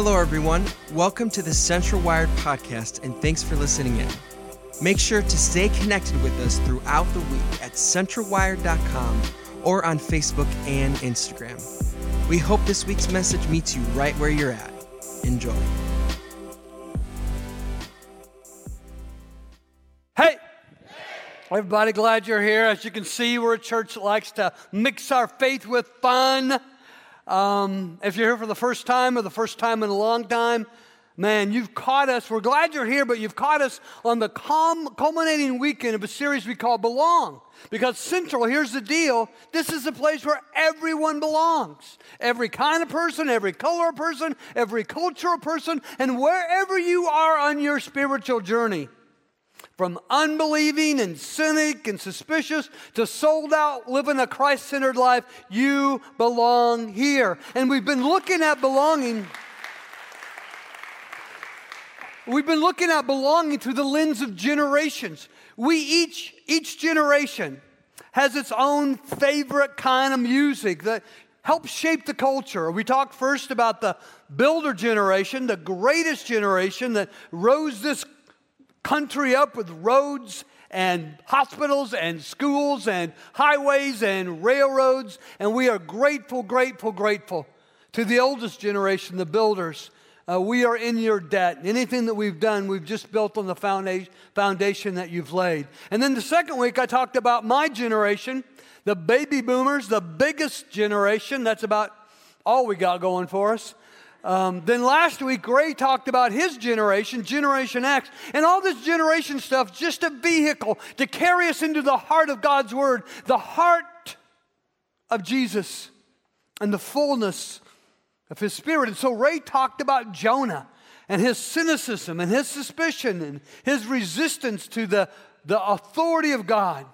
Hello, everyone. Welcome to the Central Wired podcast, and thanks for listening in. Make sure to stay connected with us throughout the week at centralwired.com or on Facebook and Instagram. We hope this week's message meets you right where you're at. Enjoy. Hey! Everybody, glad you're here. As you can see, we're a church that likes to mix our faith with fun. Um, if you're here for the first time or the first time in a long time, man, you've caught us. We're glad you're here, but you've caught us on the culminating weekend of a series we call Belong. Because Central, here's the deal this is a place where everyone belongs. Every kind of person, every color person, every cultural person, and wherever you are on your spiritual journey. From unbelieving and cynic and suspicious to sold out, living a Christ centered life, you belong here. And we've been looking at belonging. We've been looking at belonging through the lens of generations. We each, each generation has its own favorite kind of music that helps shape the culture. We talked first about the builder generation, the greatest generation that rose this country up with roads and hospitals and schools and highways and railroads. And we are grateful, grateful, grateful to the oldest generation, the builders. Uh, we are in your debt. Anything that we've done, we've just built on the foundation, foundation that you've laid. And then the second week, I talked about my generation, the baby boomers, the biggest generation. That's about all we got going for us. Um, then last week, Gray talked about his generation, Generation X, and all this generation stuff, just a vehicle to carry us into the heart of God's Word, the heart of Jesus, and the fullness of His Spirit. And so Ray talked about Jonah and his cynicism and his suspicion and his resistance to the, the authority of God.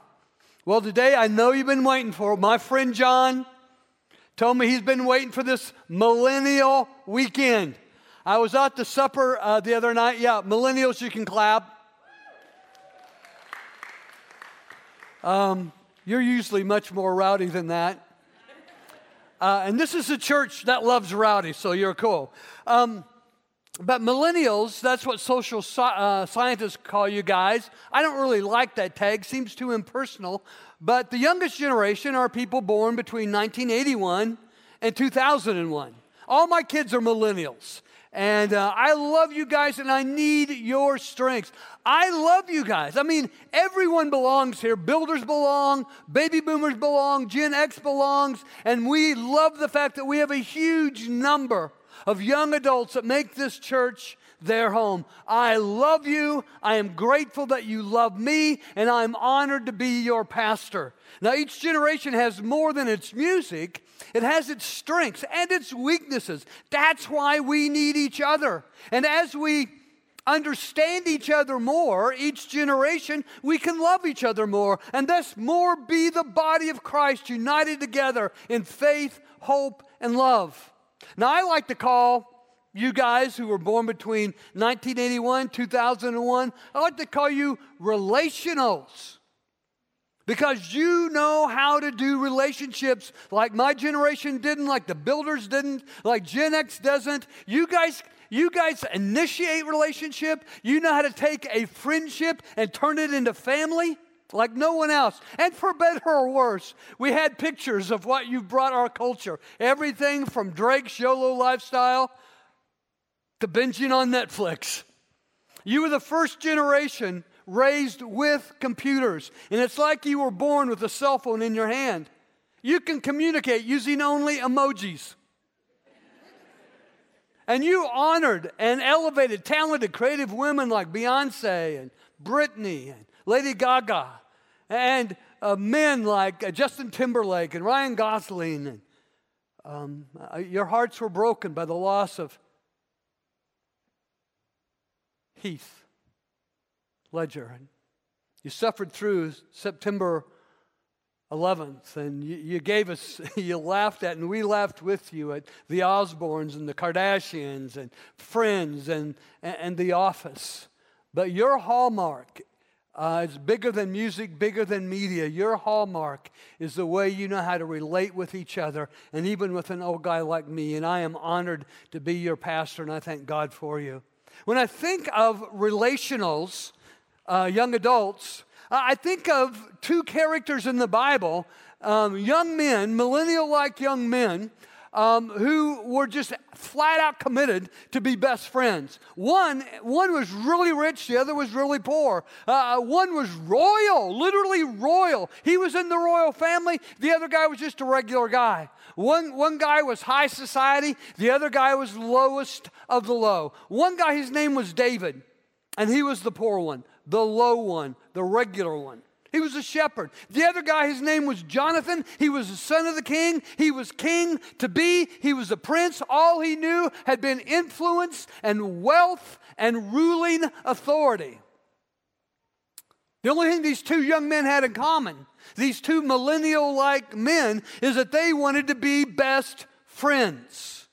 Well, today I know you've been waiting for it. My friend John told me he's been waiting for this millennial weekend. I was at the supper uh, the other night. Yeah, millennials, you can clap. Um, you're usually much more rowdy than that. Uh, and this is a church that loves rowdy, so you're cool. Um, but millennials, that's what social uh, scientists call you guys. I don't really like that tag, seems too impersonal. But the youngest generation are people born between 1981 and 2001. All my kids are millennials. And uh, I love you guys and I need your strength. I love you guys. I mean, everyone belongs here. Builders belong, baby boomers belong, Gen X belongs. And we love the fact that we have a huge number of young adults that make this church their home. I love you. I am grateful that you love me, and I'm honored to be your pastor. Now, each generation has more than its music, it has its strengths and its weaknesses. That's why we need each other. And as we understand each other more, each generation, we can love each other more, and thus more be the body of Christ united together in faith, hope, and love. Now, I like to call you guys who were born between 1981 2001 i like to call you relationals. Because you know how to do relationships like my generation didn't like the builders didn't like gen x doesn't. You guys you guys initiate relationship. You know how to take a friendship and turn it into family like no one else. And for better or worse, we had pictures of what you've brought our culture. Everything from Drake's YOLO lifestyle to binging on Netflix. You were the first generation raised with computers, and it's like you were born with a cell phone in your hand. You can communicate using only emojis. and you honored and elevated talented, creative women like Beyonce and Britney and Lady Gaga, and uh, men like Justin Timberlake and Ryan Gosling. And, um, uh, your hearts were broken by the loss of Heath Ledger. And you suffered through September 11th, and you, you, gave us, you laughed at, and we laughed with you at the Osbournes and the Kardashians and Friends and, and, and The Office. But your hallmark Uh, it's bigger than music, bigger than media. Your hallmark is the way you know how to relate with each other, and even with an old guy like me. And I am honored to be your pastor, and I thank God for you. When I think of relationals, uh, young adults, I think of two characters in the Bible, um, young men, millennial like young men, um, who were just flat out committed to be best friends. One, one was really rich, the other was really poor. Uh, one was royal, literally royal. He was in the royal family, the other guy was just a regular guy. One, one guy was high society, the other guy was lowest of the low. One guy, his name was David, and he was the poor one, the low one, the regular one. He was a shepherd. The other guy, his name was Jonathan. He was the son of the king. He was king to be. He was a prince. All he knew had been influence and wealth and ruling authority. The only thing these two young men had in common, these two millennial like men, is that they wanted to be best friends.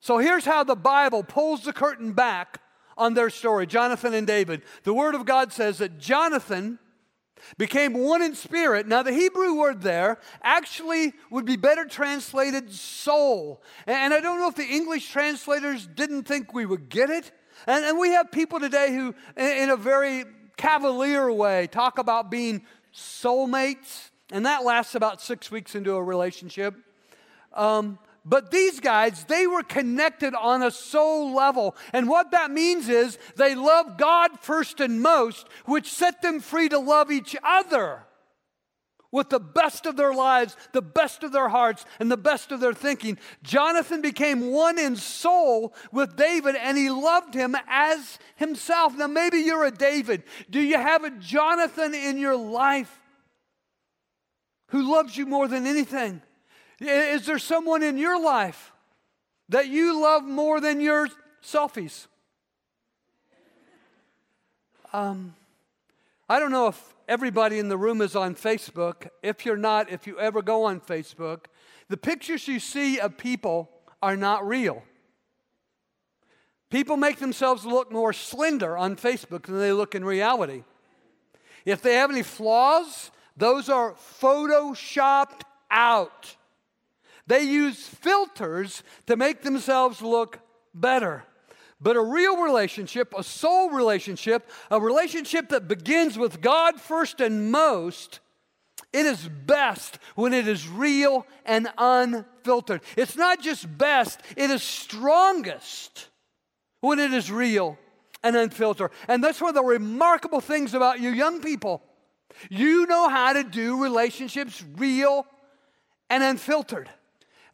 So here's how the Bible pulls the curtain back on their story, Jonathan and David. The Word of God says that Jonathan became one in spirit. Now, the Hebrew word there actually would be better translated soul. And I don't know if the English translators didn't think we would get it. And, and we have people today who, in a very cavalier way, talk about being soulmates, and that lasts about six weeks into a relationship. Um, but these guys, they were connected on a soul level. And what that means is they love God first and most, which set them free to love each other with the best of their lives, the best of their hearts, and the best of their thinking. Jonathan became one in soul with David, and he loved him as himself. Now, maybe you're a David. Do you have a Jonathan in your life who loves you more than anything? Is there someone in your life that you love more than your selfies? Um, I don't know if everybody in the room is on Facebook. If you're not, if you ever go on Facebook, the pictures you see of people are not real. People make themselves look more slender on Facebook than they look in reality. If they have any flaws, those are photoshopped out. They use filters to make themselves look better. But a real relationship, a soul relationship, a relationship that begins with God first and most, it is best when it is real and unfiltered. It's not just best, it is strongest when it is real and unfiltered. And that's one of the remarkable things about you young people. You know how to do relationships real and unfiltered.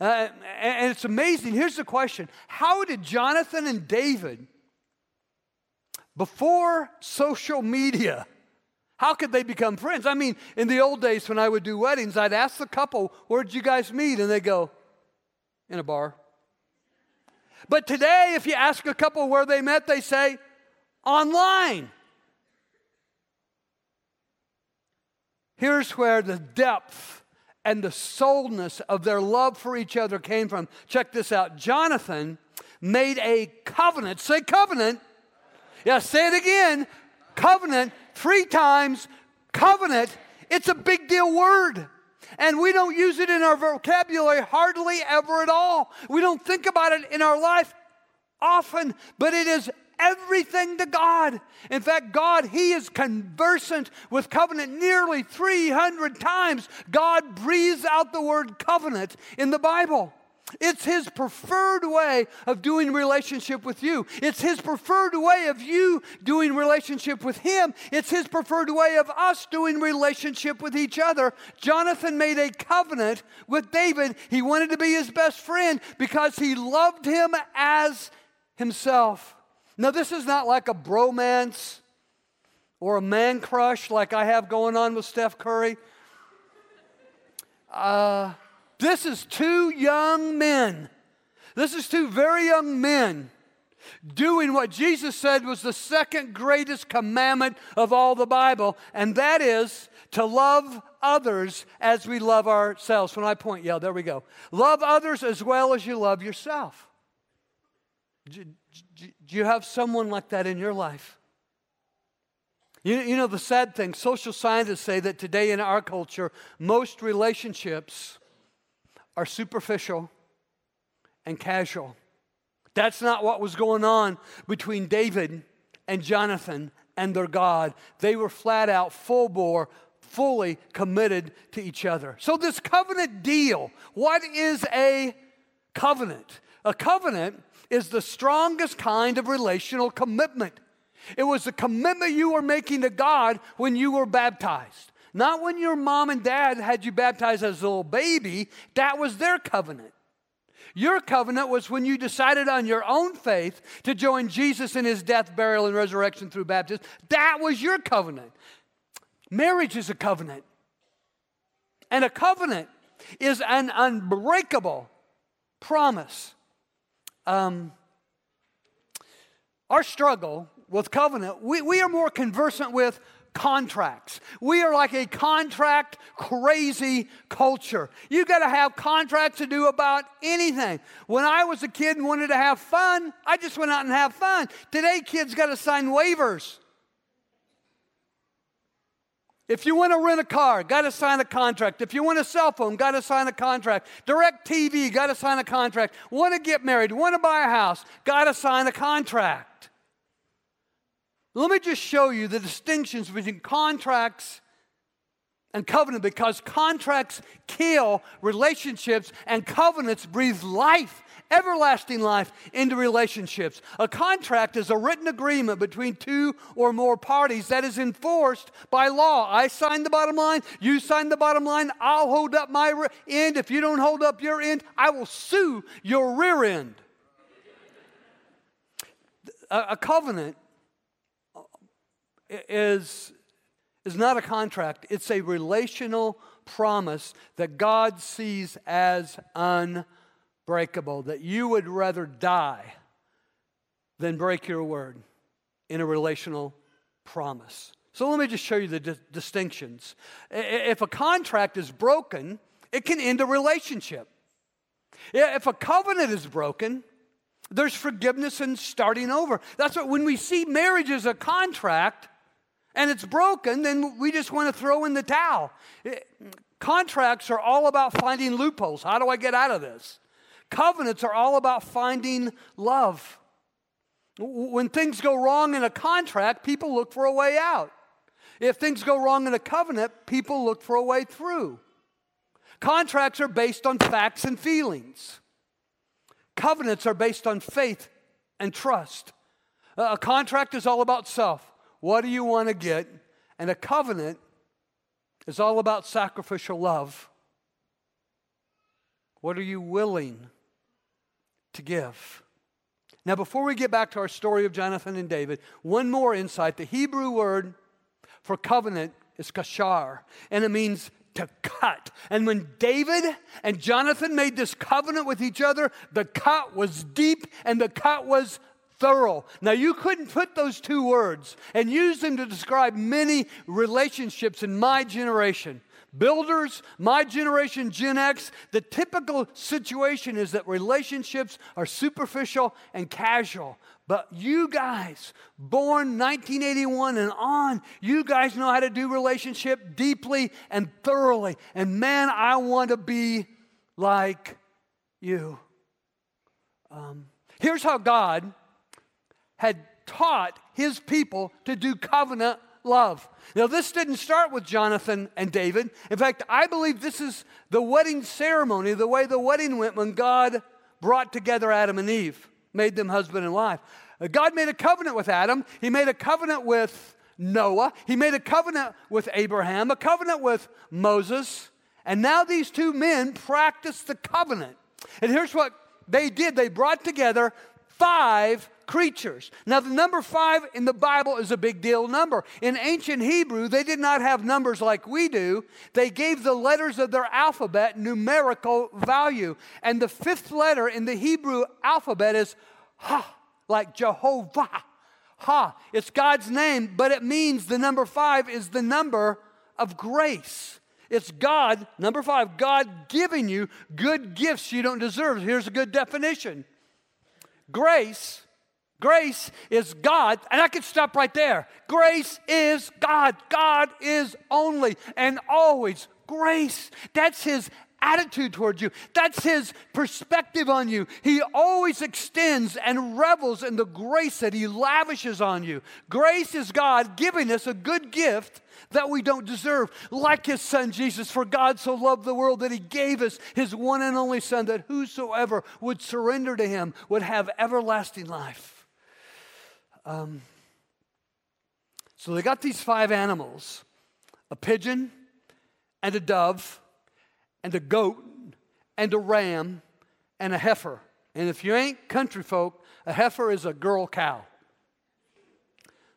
Uh, and it's amazing. Here's the question How did Jonathan and David, before social media, how could they become friends? I mean, in the old days when I would do weddings, I'd ask the couple, Where'd you guys meet? And they go, In a bar. But today, if you ask a couple where they met, they say, Online. Here's where the depth and the soulness of their love for each other came from. Check this out Jonathan made a covenant. Say covenant. Yeah, say it again. Covenant, three times. Covenant. It's a big deal word. And we don't use it in our vocabulary hardly ever at all. We don't think about it in our life often, but it is everything to God. In fact, God, He is conversant with covenant nearly 300 times. God breathes out the word covenant in the Bible. It's his preferred way of doing relationship with you. It's his preferred way of you doing relationship with him. It's his preferred way of us doing relationship with each other. Jonathan made a covenant with David. He wanted to be his best friend because he loved him as himself. Now, this is not like a bromance or a man crush like I have going on with Steph Curry. Uh, this is two young men. This is two very young men doing what Jesus said was the second greatest commandment of all the Bible, and that is to love others as we love ourselves. When I point, yeah, there we go. Love others as well as you love yourself. Do you have someone like that in your life? You, you know, the sad thing, social scientists say that today in our culture, most relationships are superficial and casual. That's not what was going on between David and Jonathan and their God. They were flat out, full bore, fully committed to each other. So, this covenant deal, what is a covenant? A covenant is the strongest kind of relational commitment. It was the commitment you were making to God when you were baptized. Not when your mom and dad had you baptized as a little baby, that was their covenant. Your covenant was when you decided on your own faith to join Jesus in his death, burial, and resurrection through baptism. That was your covenant. Marriage is a covenant. And a covenant is an unbreakable promise. Um, our struggle with covenant, we, we are more conversant with contracts. We are like a contract crazy culture. You got to have contracts to do about anything. When I was a kid and wanted to have fun, I just went out and have fun. Today, kids got to sign waivers. If you want to rent a car, got to sign a contract. If you want a cell phone, got to sign a contract. DirecTV, got to sign a contract. Want to get married, want to buy a house, got to sign a contract. Let me just show you the distinctions between contracts and covenant because contracts kill relationships and covenants breathe life everlasting life into relationships. A contract is a written agreement between two or more parties that is enforced by law. I sign the bottom line, you sign the bottom line, I'll hold up my re- end. If you don't hold up your end, I will sue your rear end. A, a covenant is, is not a contract, it's a relational promise that God sees as unbreakable that you would rather die than break your word in a relational promise. So let me just show you the di- distinctions. If a contract is broken, it can end a relationship. If a covenant is broken, there's forgiveness and starting over. That's what when we see marriage as a contract and it's broken, then we just want to throw in the towel. Eh, contracts are all about finding loopholes. How do I get out of this? Covenants are all about finding love. When things go wrong in a contract, people look for a way out. If things go wrong in a covenant, people look for a way through. Contracts are based on facts and feelings. Covenants are based on faith and trust. A contract is all about self. What do you want to get? And a covenant is all about sacrificial love. What are you willing to give. Now, before we get back to our story of Jonathan and David, one more insight. The Hebrew word for covenant is kashar, and it means to cut. And when David and Jonathan made this covenant with each other, the cut was deep and the cut was thorough. Now, you couldn't put those two words and use them to describe many relationships in my generation. Builders, my generation, Gen X, the typical situation is that relationships are superficial and casual. But you guys, born 1981 and on, you guys know how to do relationship deeply and thoroughly. And man, I want to be like you. Um, here's how God had taught his people to do covenant love. Now, this didn't start with Jonathan and David. In fact, I believe this is the wedding ceremony, the way the wedding went when God brought together Adam and Eve, made them husband and wife. Uh, God made a covenant with Adam, He made a covenant with Noah, He made a covenant with Abraham, a covenant with Moses, and now these two men practice the covenant. And here's what they did they brought together five creatures. Now, the number five in the Bible is a big deal number. In ancient Hebrew, they did not have numbers like we do, they gave the letters of their alphabet numerical value. And the fifth letter in the Hebrew alphabet is Ha, like Jehovah. Ha. It's God's name, but it means the number five is the number of grace. It's God, number five, God giving you good gifts you don't deserve. Here's a good definition grace Grace is God, and I could stop right there. Grace is God. God is only and always grace. That's His attitude towards you. That's his perspective on you. He always extends and revels in the grace that he lavishes on you. Grace is God giving us a good gift that we don't deserve, like his son Jesus. For God so loved the world that he gave us his one and only son, that whosoever would surrender to him would have everlasting life. Um, so they got these five animals a pigeon and a dove and a goat and a ram and a heifer. And if you ain't country folk, a heifer is a girl cow.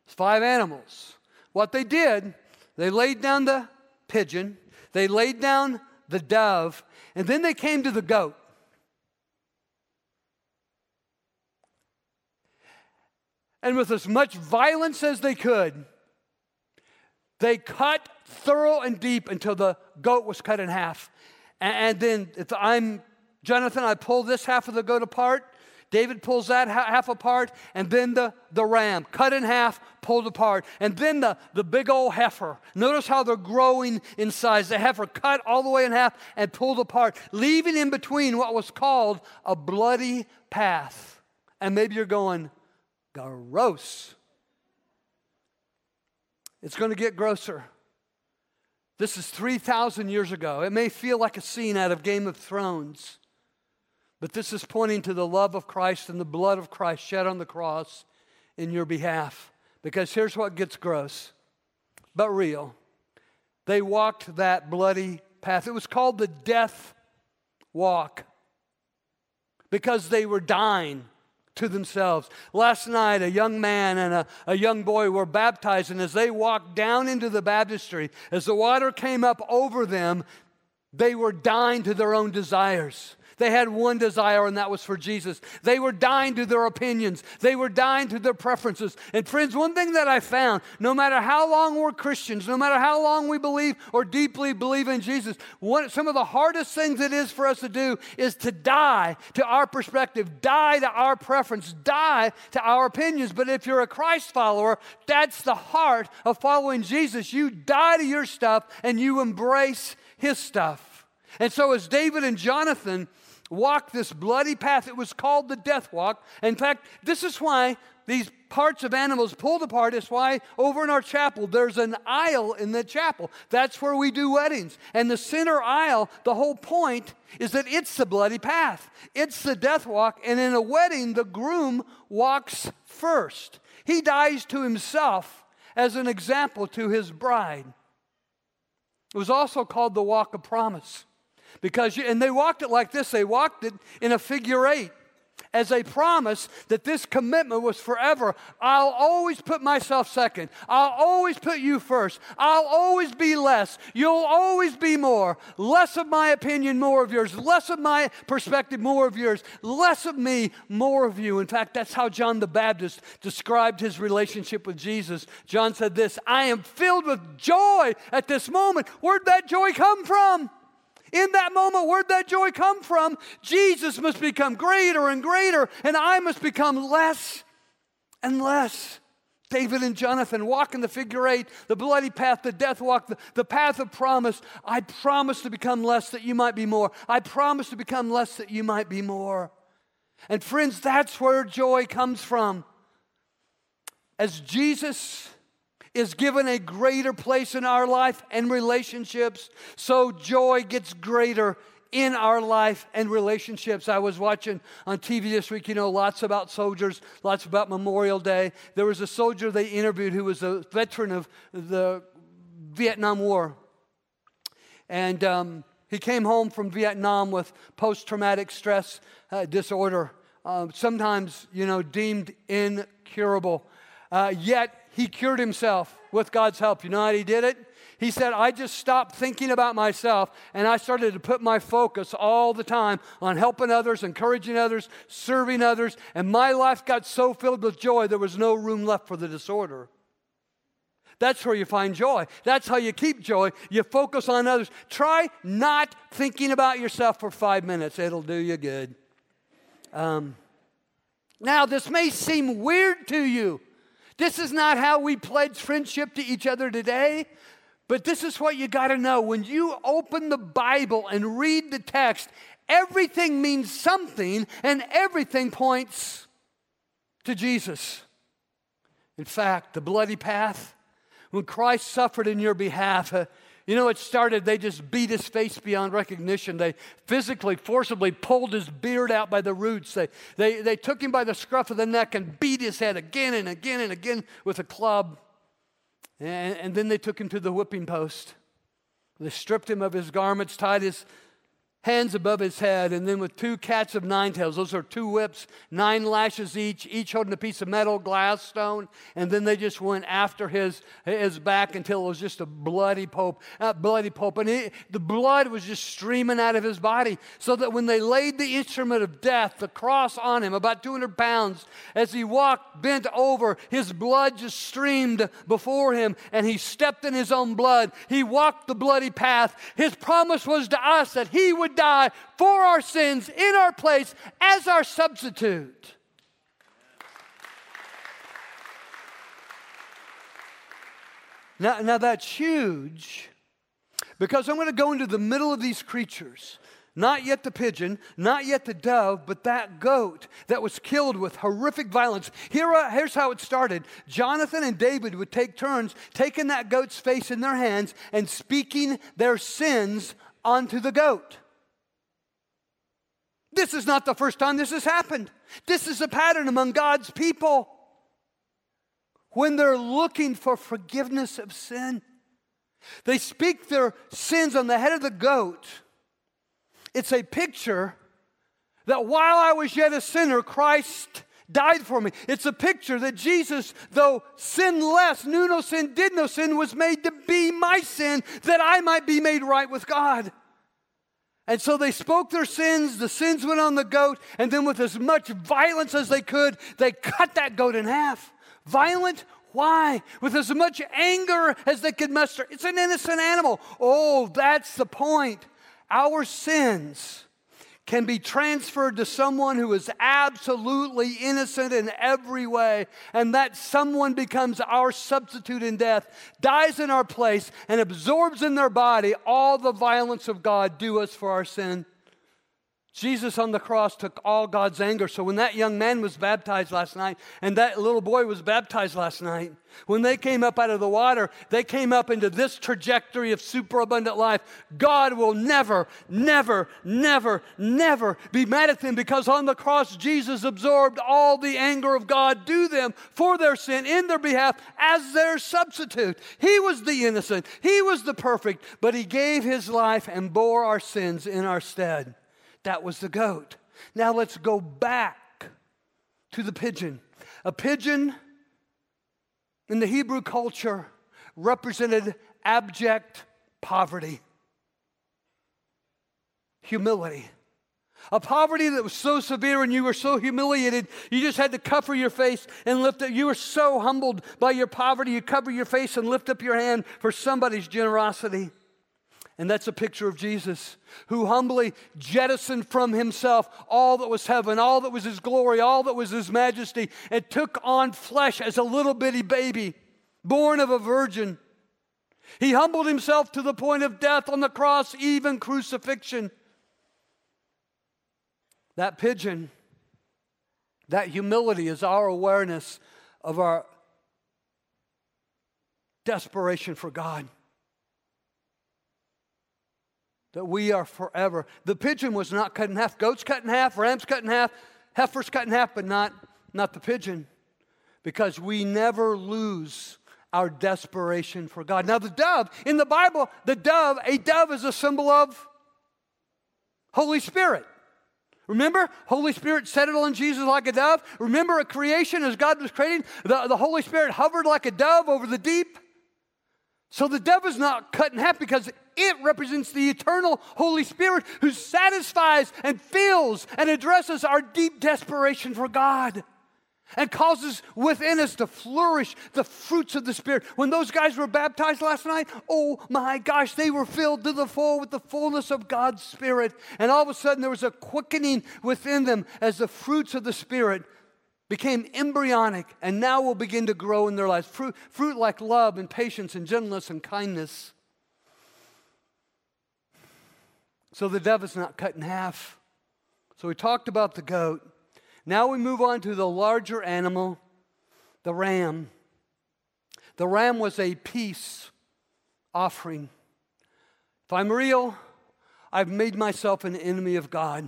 It's five animals. What they did, they laid down the pigeon, they laid down the dove, and then they came to the goat. And with as much violence as they could, they cut thorough and deep until the goat was cut in half. And, then if I'm Jonathan, I pull this half of the goat apart. David pulls that half apart, and then the, the ram, cut in half, pulled apart. And then the, the big old heifer. Notice how they're growing in size. The heifer cut all the way in half and pulled apart, leaving in between what was called a bloody path. And maybe you're going, gross. It's going to get grosser. This is 3,000 years ago. It may feel like a scene out of Game of Thrones, but this is pointing to the love of Christ and the blood of Christ shed on the cross in your behalf. Because here's what gets gross, but real. They walked that bloody path. It was called the death walk because they were dying to themselves. Last night, a young man and a, a young boy were baptized, and as they walked down into the baptistry, as the water came up over them, they were dying to their own desires. They had one desire, and that was for Jesus. They were dying to their opinions, they were dying to their preferences. And, friends, one thing that I found no matter how long we're Christians, no matter how long we believe or deeply believe in Jesus, one, some of the hardest things it is for us to do is to die to our perspective, die to our preference, die to our opinions. But if you're a Christ follower, that's the heart of following Jesus. You die to your stuff and you embrace his stuff. And so, as David and Jonathan walked this bloody path. It was called the death walk. In fact, this is why these parts of animals pulled apart is why over in our chapel there's an aisle in the chapel. That's where we do weddings. And the center aisle, the whole point is that it's the bloody path. It's the death walk. And in a wedding, the groom walks first. He dies to himself as an example to his bride. It was also called the walk of promise. Because, you, and they walked it like this they walked it in a figure eight as a promise that this commitment was forever. I'll always put myself second. I'll always put you first. I'll always be less. You'll always be more. Less of my opinion, more of yours. Less of my perspective, more of yours. Less of me, more of you. In fact, that's how John the Baptist described his relationship with Jesus. John said this I am filled with joy at this moment. Where'd that joy come from? In that moment, where'd that joy come from? Jesus must become greater and greater, and I must become less and less. David and Jonathan walk in the figure eight, the bloody path, the death walk, the, the path of promise. I promise to become less that you might be more. I promise to become less that you might be more. And friends, that's where joy comes from. As Jesus is given a greater place in our life and relationships, so joy gets greater in our life and relationships. I was watching on TV this week, you know, lots about soldiers, lots about Memorial Day. There was a soldier they interviewed who was a veteran of the Vietnam War. And um, he came home from Vietnam with post traumatic stress uh, disorder, uh, sometimes, you know, deemed incurable. Uh, yet he cured himself with God's help. You know how he did it? He said, I just stopped thinking about myself and I started to put my focus all the time on helping others, encouraging others, serving others, and my life got so filled with joy there was no room left for the disorder. That's where you find joy. That's how you keep joy. You focus on others. Try not thinking about yourself for five minutes, it'll do you good. Um, Now, this may seem weird to you. This is not how we pledge friendship to each other today. But this is what you got to know. When you open the Bible and read the text, everything means something and everything points to Jesus. In fact, the bloody path, when Christ suffered in your behalf, uh, you know, it started, they just beat his face beyond recognition. They physically, forcibly pulled his beard out by the roots. They, they, they took him by the scruff of the neck and beat his head again and again and again with a club. And, and then they took him to the whipping post. They stripped him of his garments, tied his hands above his head, and then with two cats of nine tails, those are two whips, nine lashes each, each holding a piece of metal, glass, stone, and then they just went after his, his back until it was just a bloody pope, uh, bloody pope, and he, the blood was just streaming out of his body, so that when they laid the instrument of death, the cross on him, about 200 pounds, as he walked bent over, his blood just streamed before him, and he stepped in his own blood. He walked the bloody path. His promise was to us that he would would die for our sins in our place as our substitute. Now, now that's huge because I'm going to go into the middle of these creatures. Not yet the pigeon, not yet the dove, but that goat that was killed with horrific violence. Here, uh, here's how it started Jonathan and David would take turns taking that goat's face in their hands and speaking their sins onto the goat. This is not the first time this has happened. This is a pattern among God's people. When they're looking for forgiveness of sin, they speak their sins on the head of the goat. It's a picture that while I was yet a sinner, Christ died for me. It's a picture that Jesus, though sinless, knew no sin, did no sin, was made to be my sin that I might be made right with God. And so they spoke their sins, the sins went on the goat, and then with as much violence as they could, they cut that goat in half. Violent? Why? With as much anger as they could muster. It's an innocent animal. Oh, that's the point. Our sins can be transferred to someone who is absolutely innocent in every way, and that someone becomes our substitute in death, dies in our place, and absorbs in their body all the violence of God due us for our sin. Jesus on the cross took all God's anger. So when that young man was baptized last night and that little boy was baptized last night, when they came up out of the water, they came up into this trajectory of superabundant life. God will never, never, never, never be mad at them because on the cross, Jesus absorbed all the anger of God due them for their sin in their behalf as their substitute. He was the innocent, He was the perfect, but He gave His life and bore our sins in our stead. That was the goat. Now let's go back to the pigeon. A pigeon in the Hebrew culture represented abject poverty, humility. A poverty that was so severe and you were so humiliated, you just had to cover your face and lift it. You were so humbled by your poverty, you cover your face and lift up your hand for somebody's generosity. And that's a picture of Jesus, who humbly jettisoned from himself all that was heaven, all that was his glory, all that was his majesty, and took on flesh as a little bitty baby, born of a virgin. He humbled himself to the point of death on the cross, even crucifixion. That pigeon, that humility is our awareness of our desperation for God that we are forever. The pigeon was not cut in half. Goats cut in half, rams cut in half, heifers cut in half, but not, not the pigeon. Because we never lose our desperation for God. Now, the dove, in the Bible, the dove, a dove is a symbol of Holy Spirit. Remember, Holy Spirit settled on Jesus like a dove. Remember, a creation as God was creating, the, the Holy Spirit hovered like a dove over the deep. So the dove is not cut in half because it represents the eternal Holy Spirit who satisfies and fills and addresses our deep desperation for God and causes within us to flourish the fruits of the Spirit. When those guys were baptized last night, oh my gosh, they were filled to the full with the fullness of God's Spirit. And all of a sudden, there was a quickening within them as the fruits of the Spirit became embryonic and now will begin to grow in their lives. Fruit, fruit like love and patience and gentleness and kindness. So the dove is not cut in half. So we talked about the goat. Now we move on to the larger animal, the ram. The ram was a peace offering. If I'm real, I've made myself an enemy of God,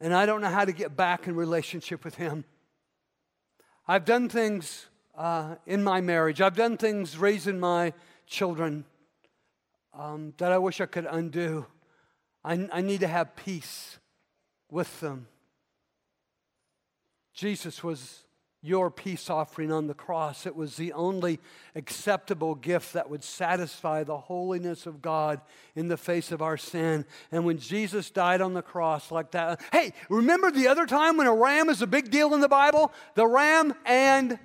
and I don't know how to get back in relationship with Him. I've done things uh, in my marriage, I've done things raising my children um, that I wish I could undo. I, I need to have peace with them. Jesus was your peace offering on the cross. It was the only acceptable gift that would satisfy the holiness of God in the face of our sin. And when Jesus died on the cross like that, hey, remember the other time when a ram is a big deal in the Bible? The ram and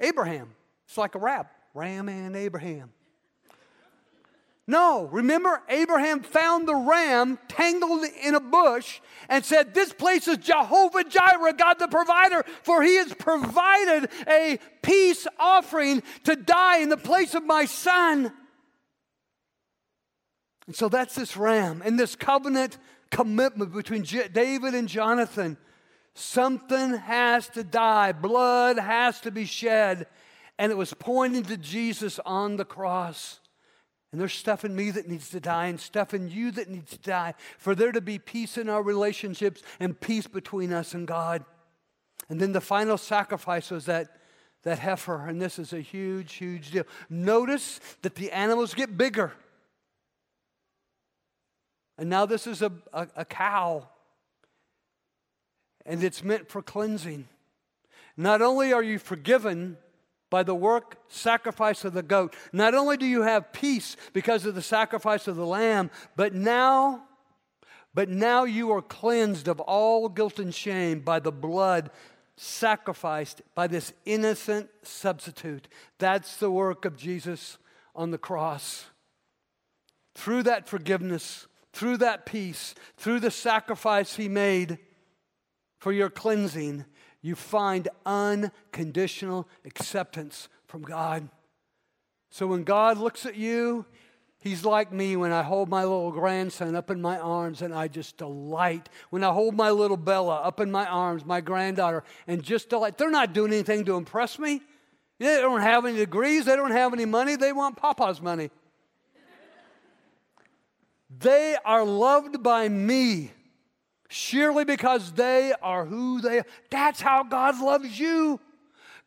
Abraham. It's like a rap ram and Abraham. No, remember, Abraham found the ram tangled in a bush and said, This place is Jehovah Jireh, God the provider, for he has provided a peace offering to die in the place of my son. And so that's this ram and this covenant commitment between David and Jonathan. Something has to die, blood has to be shed. And it was pointing to Jesus on the cross. And there's stuff in me that needs to die and stuff in you that needs to die for there to be peace in our relationships and peace between us and God. And then the final sacrifice was that, that heifer, and this is a huge, huge deal. Notice that the animals get bigger. And now this is a, a, a cow, and it's meant for cleansing. Not only are you forgiven, by the work sacrifice of the goat. Not only do you have peace because of the sacrifice of the lamb, but now but now you are cleansed of all guilt and shame by the blood sacrificed by this innocent substitute. That's the work of Jesus on the cross. Through that forgiveness, through that peace, through the sacrifice he made for your cleansing, you find unconditional acceptance from God. So when God looks at you, He's like me when I hold my little grandson up in my arms and I just delight. When I hold my little Bella up in my arms, my granddaughter, and just delight. They're not doing anything to impress me. They don't have any degrees, they don't have any money, they want Papa's money. they are loved by me surely because they are who they are. That's how God loves you.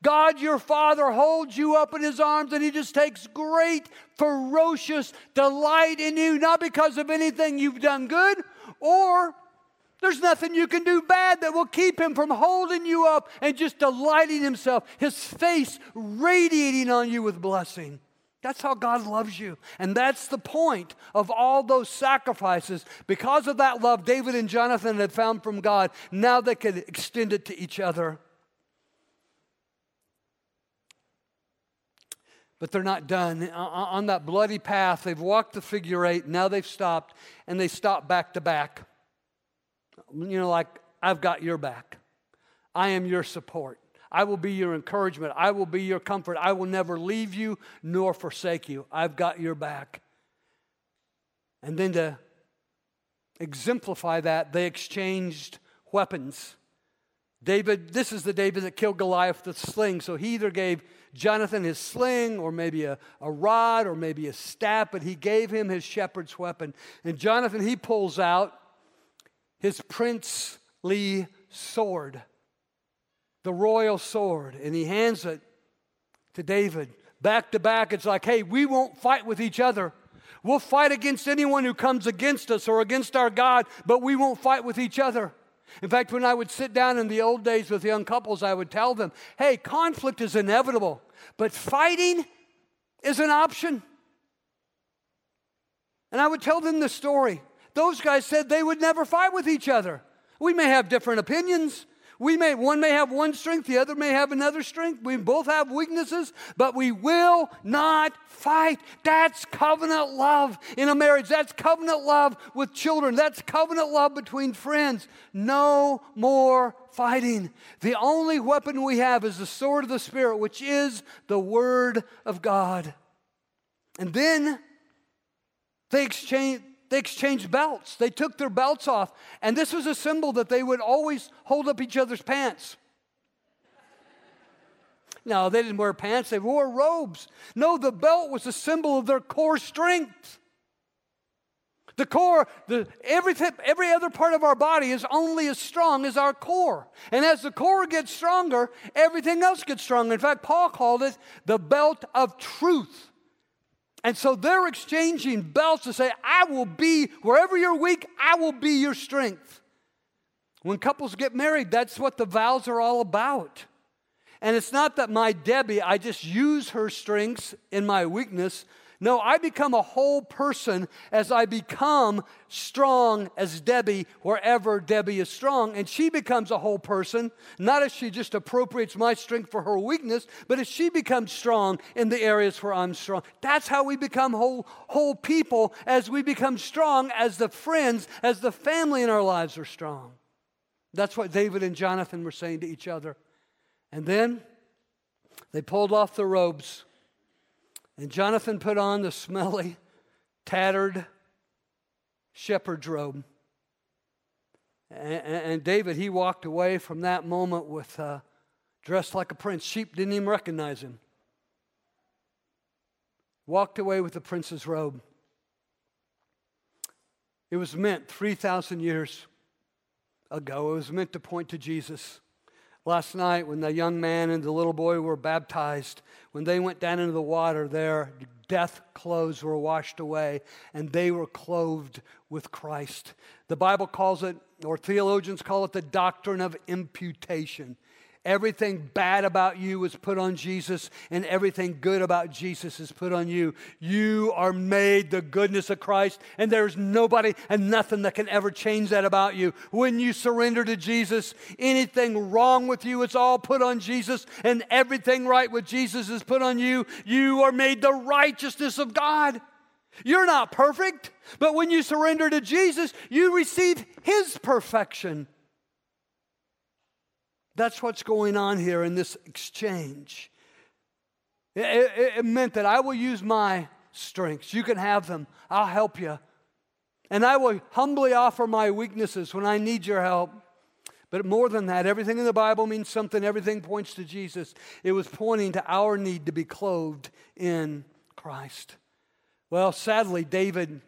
God, your Father, holds you up in His arms and He just takes great, ferocious delight in you, not because of anything you've done good or there's nothing you can do bad that will keep Him from holding you up and just delighting Himself, His face radiating on you with blessing. That's how God loves you. And that's the point of all those sacrifices. Because of that love David and Jonathan had found from God, now they could extend it to each other. But they're not done. Uh, uh, on that bloody path, they've walked the figure eight, now they've stopped, and they stop back to back. You know, like, I've got your back, I am your support. I will be your encouragement. I will be your comfort. I will never leave you nor forsake you. I've got your back. And then to exemplify that, they exchanged weapons. David, this is the David that killed Goliath with the sling. So he either gave Jonathan his sling or maybe a, a rod or maybe a staff, but he gave him his shepherd's weapon. And Jonathan, he pulls out his princely sword the royal sword and he hands it to David. Back to back, it's like, hey, we won't fight with each other. We'll fight against anyone who comes against us or against our God, but we won't fight with each other. In fact, when I would sit down in the old days with young couples, I would tell them, hey, conflict is inevitable, but fighting is an option. And I would tell them the story. Those guys said they would never fight with each other. We may have different opinions, We may, one may have one strength, the other may have another strength. We both have weaknesses, but we will not fight. That's covenant love in a marriage. That's covenant love with children. That's covenant love between friends. No more fighting. The only weapon we have is the sword of the Spirit, which is the Word of God. And then they exchange they exchanged belts. They took their belts off. And this was a symbol that they would always hold up each other's pants. No, they didn't wear pants, they wore robes. No, the belt was a symbol of their core strength. The core, the, everything, every other part of our body is only as strong as our core. And as the core gets stronger, everything else gets stronger. In fact, Paul called it the belt of truth. And so they're exchanging belts to say, I will be, wherever you're weak, I will be your strength. When couples get married, that's what the vows are all about. And it's not that my Debbie, I just use her strengths in my weakness. No, I become a whole person as I become strong as Debbie wherever Debbie is strong. And she becomes a whole person, not as she just appropriates my strength for her weakness, but as she becomes strong in the areas where I'm strong. That's how we become whole, whole people, as we become strong as the friends, as the family in our lives are strong. That's what David and Jonathan were saying to each other. And then they pulled off the robes and Jonathan put on the smelly, tattered shepherd's robe. And, David, he walked away from that moment with uh, dressed like a prince. Sheep didn't even recognize him. Walked away with the prince's robe. It was meant 3,000 years ago. It was meant to point to Jesus. Last night, when the young man and the little boy were baptized, when they went down into the water, their death clothes were washed away and they were clothed with Christ. The Bible calls it, or theologians call it, the doctrine of imputation. Everything bad about you is put on Jesus, and everything good about Jesus is put on you. You are made the goodness of Christ, and there's nobody and nothing that can ever change that about you. When you surrender to Jesus, anything wrong with you, it's all put on Jesus, and everything right with Jesus is put on you. You are made the righteousness of God. You're not perfect, but when you surrender to Jesus, you receive His perfection. That's what's going on here in this exchange. It, it, it, meant that I will use my strengths. You can have them. I'll help you. And I will humbly offer my weaknesses when I need your help. But more than that, everything in the Bible means something. Everything points to Jesus. It was pointing to our need to be clothed in Christ. Well, sadly, David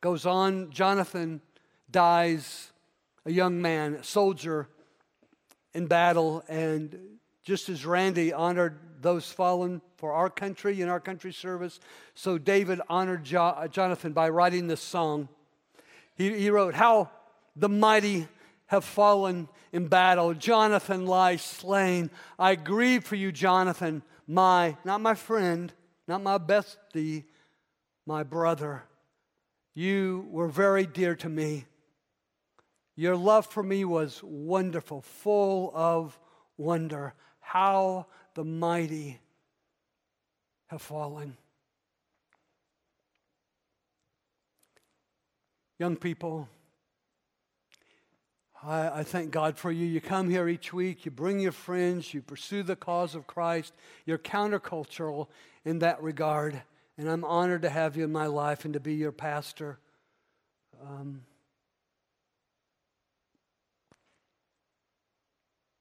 goes on. Jonathan dies, a young man, a soldier in battle. And just as Randy honored those fallen for our country in our country service, so David honored jo- uh, Jonathan by writing this song. He, he wrote, How the mighty have fallen in battle. Jonathan lies slain. I grieve for you, Jonathan, my, not my friend, not my bestie, my brother. You were very dear to me. Your love for me was wonderful, full of wonder. How the mighty have fallen. Young people, I, I, thank God for you. You come here each week, you bring your friends, you pursue the cause of Christ. You're countercultural in that regard. And I'm honored to have you in my life and to be your pastor. Um,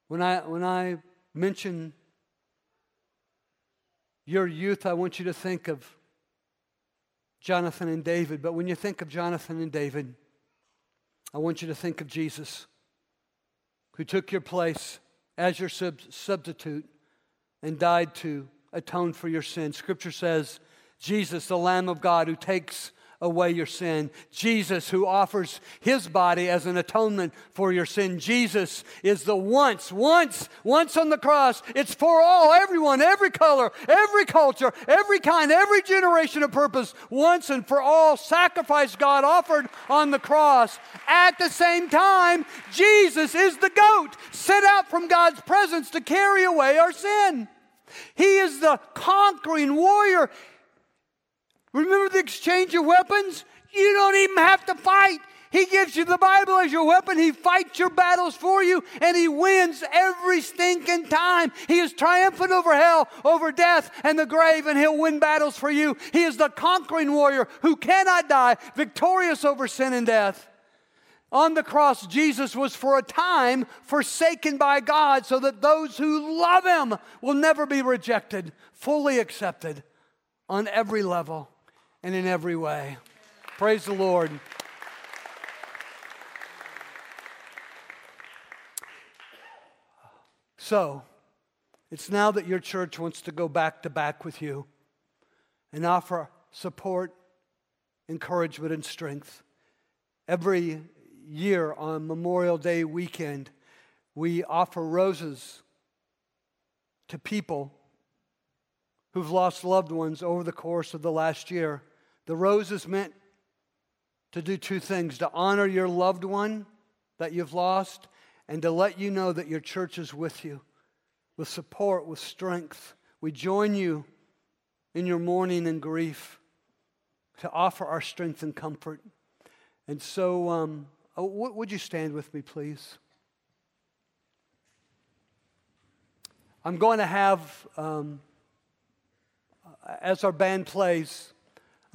When I, when I mention your youth, I want you to think of Jonathan and David. But when you think of Jonathan and David, I want you to think of Jesus, who took your place as your sub- substitute and died to atone for your sins. Scripture says, Jesus, the Lamb of God, who takes away your sin. Jesus, who offers his body as an atonement for your sin. Jesus is the once, once, once on the cross. It's for all, everyone, every color, every culture, every kind, every generation of purpose. Once and for all sacrifice God offered on the cross. At the same time, Jesus is the goat set out from God's presence to carry away our sin. He is the conquering warrior. Remember the exchange of weapons? You don't even have to fight. He gives you the Bible as your weapon. He fights your battles for you, and He wins every stinking time. He is triumphant over hell, over death, and the grave, and He'll win battles for you. He is the conquering warrior who cannot die, victorious over sin and death. On the cross, Jesus was for a time forsaken by God so that those who love Him will never be rejected, fully accepted on every level and in every way. Praise the Lord. So, it's now that your church wants to go back to back with you and offer support, encouragement, and strength. Every year on Memorial Day weekend, we offer roses to people who've lost loved ones over the course of the last year. The rose is meant to do two things to honor your loved one that you've lost and to let you know that your church is with you with support, with strength. We join you in your mourning and grief to offer our strength and comfort. And so, um, oh, would you stand with me, please? I'm going to have, um, as our band plays,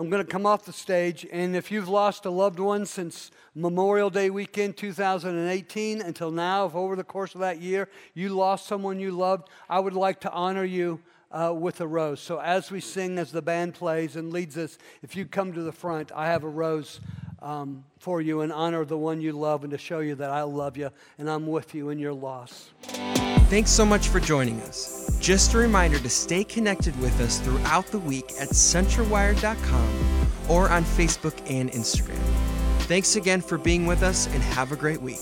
I'm going to come off the stage, and if you've lost a loved one since Memorial Day weekend 2018 until now, if over the course of that year you lost someone you loved, I would like to honor you uh, with a rose. So as we sing, as the band plays and leads us, if you come to the front, I have a rose um, for you in honor of the one you love and to show you that I love you and I'm with you in your loss. Thanks so much for joining us. Just a reminder to stay connected with us throughout the week at centralwired.com or on Facebook and Instagram. Thanks again for being with us and have a great week.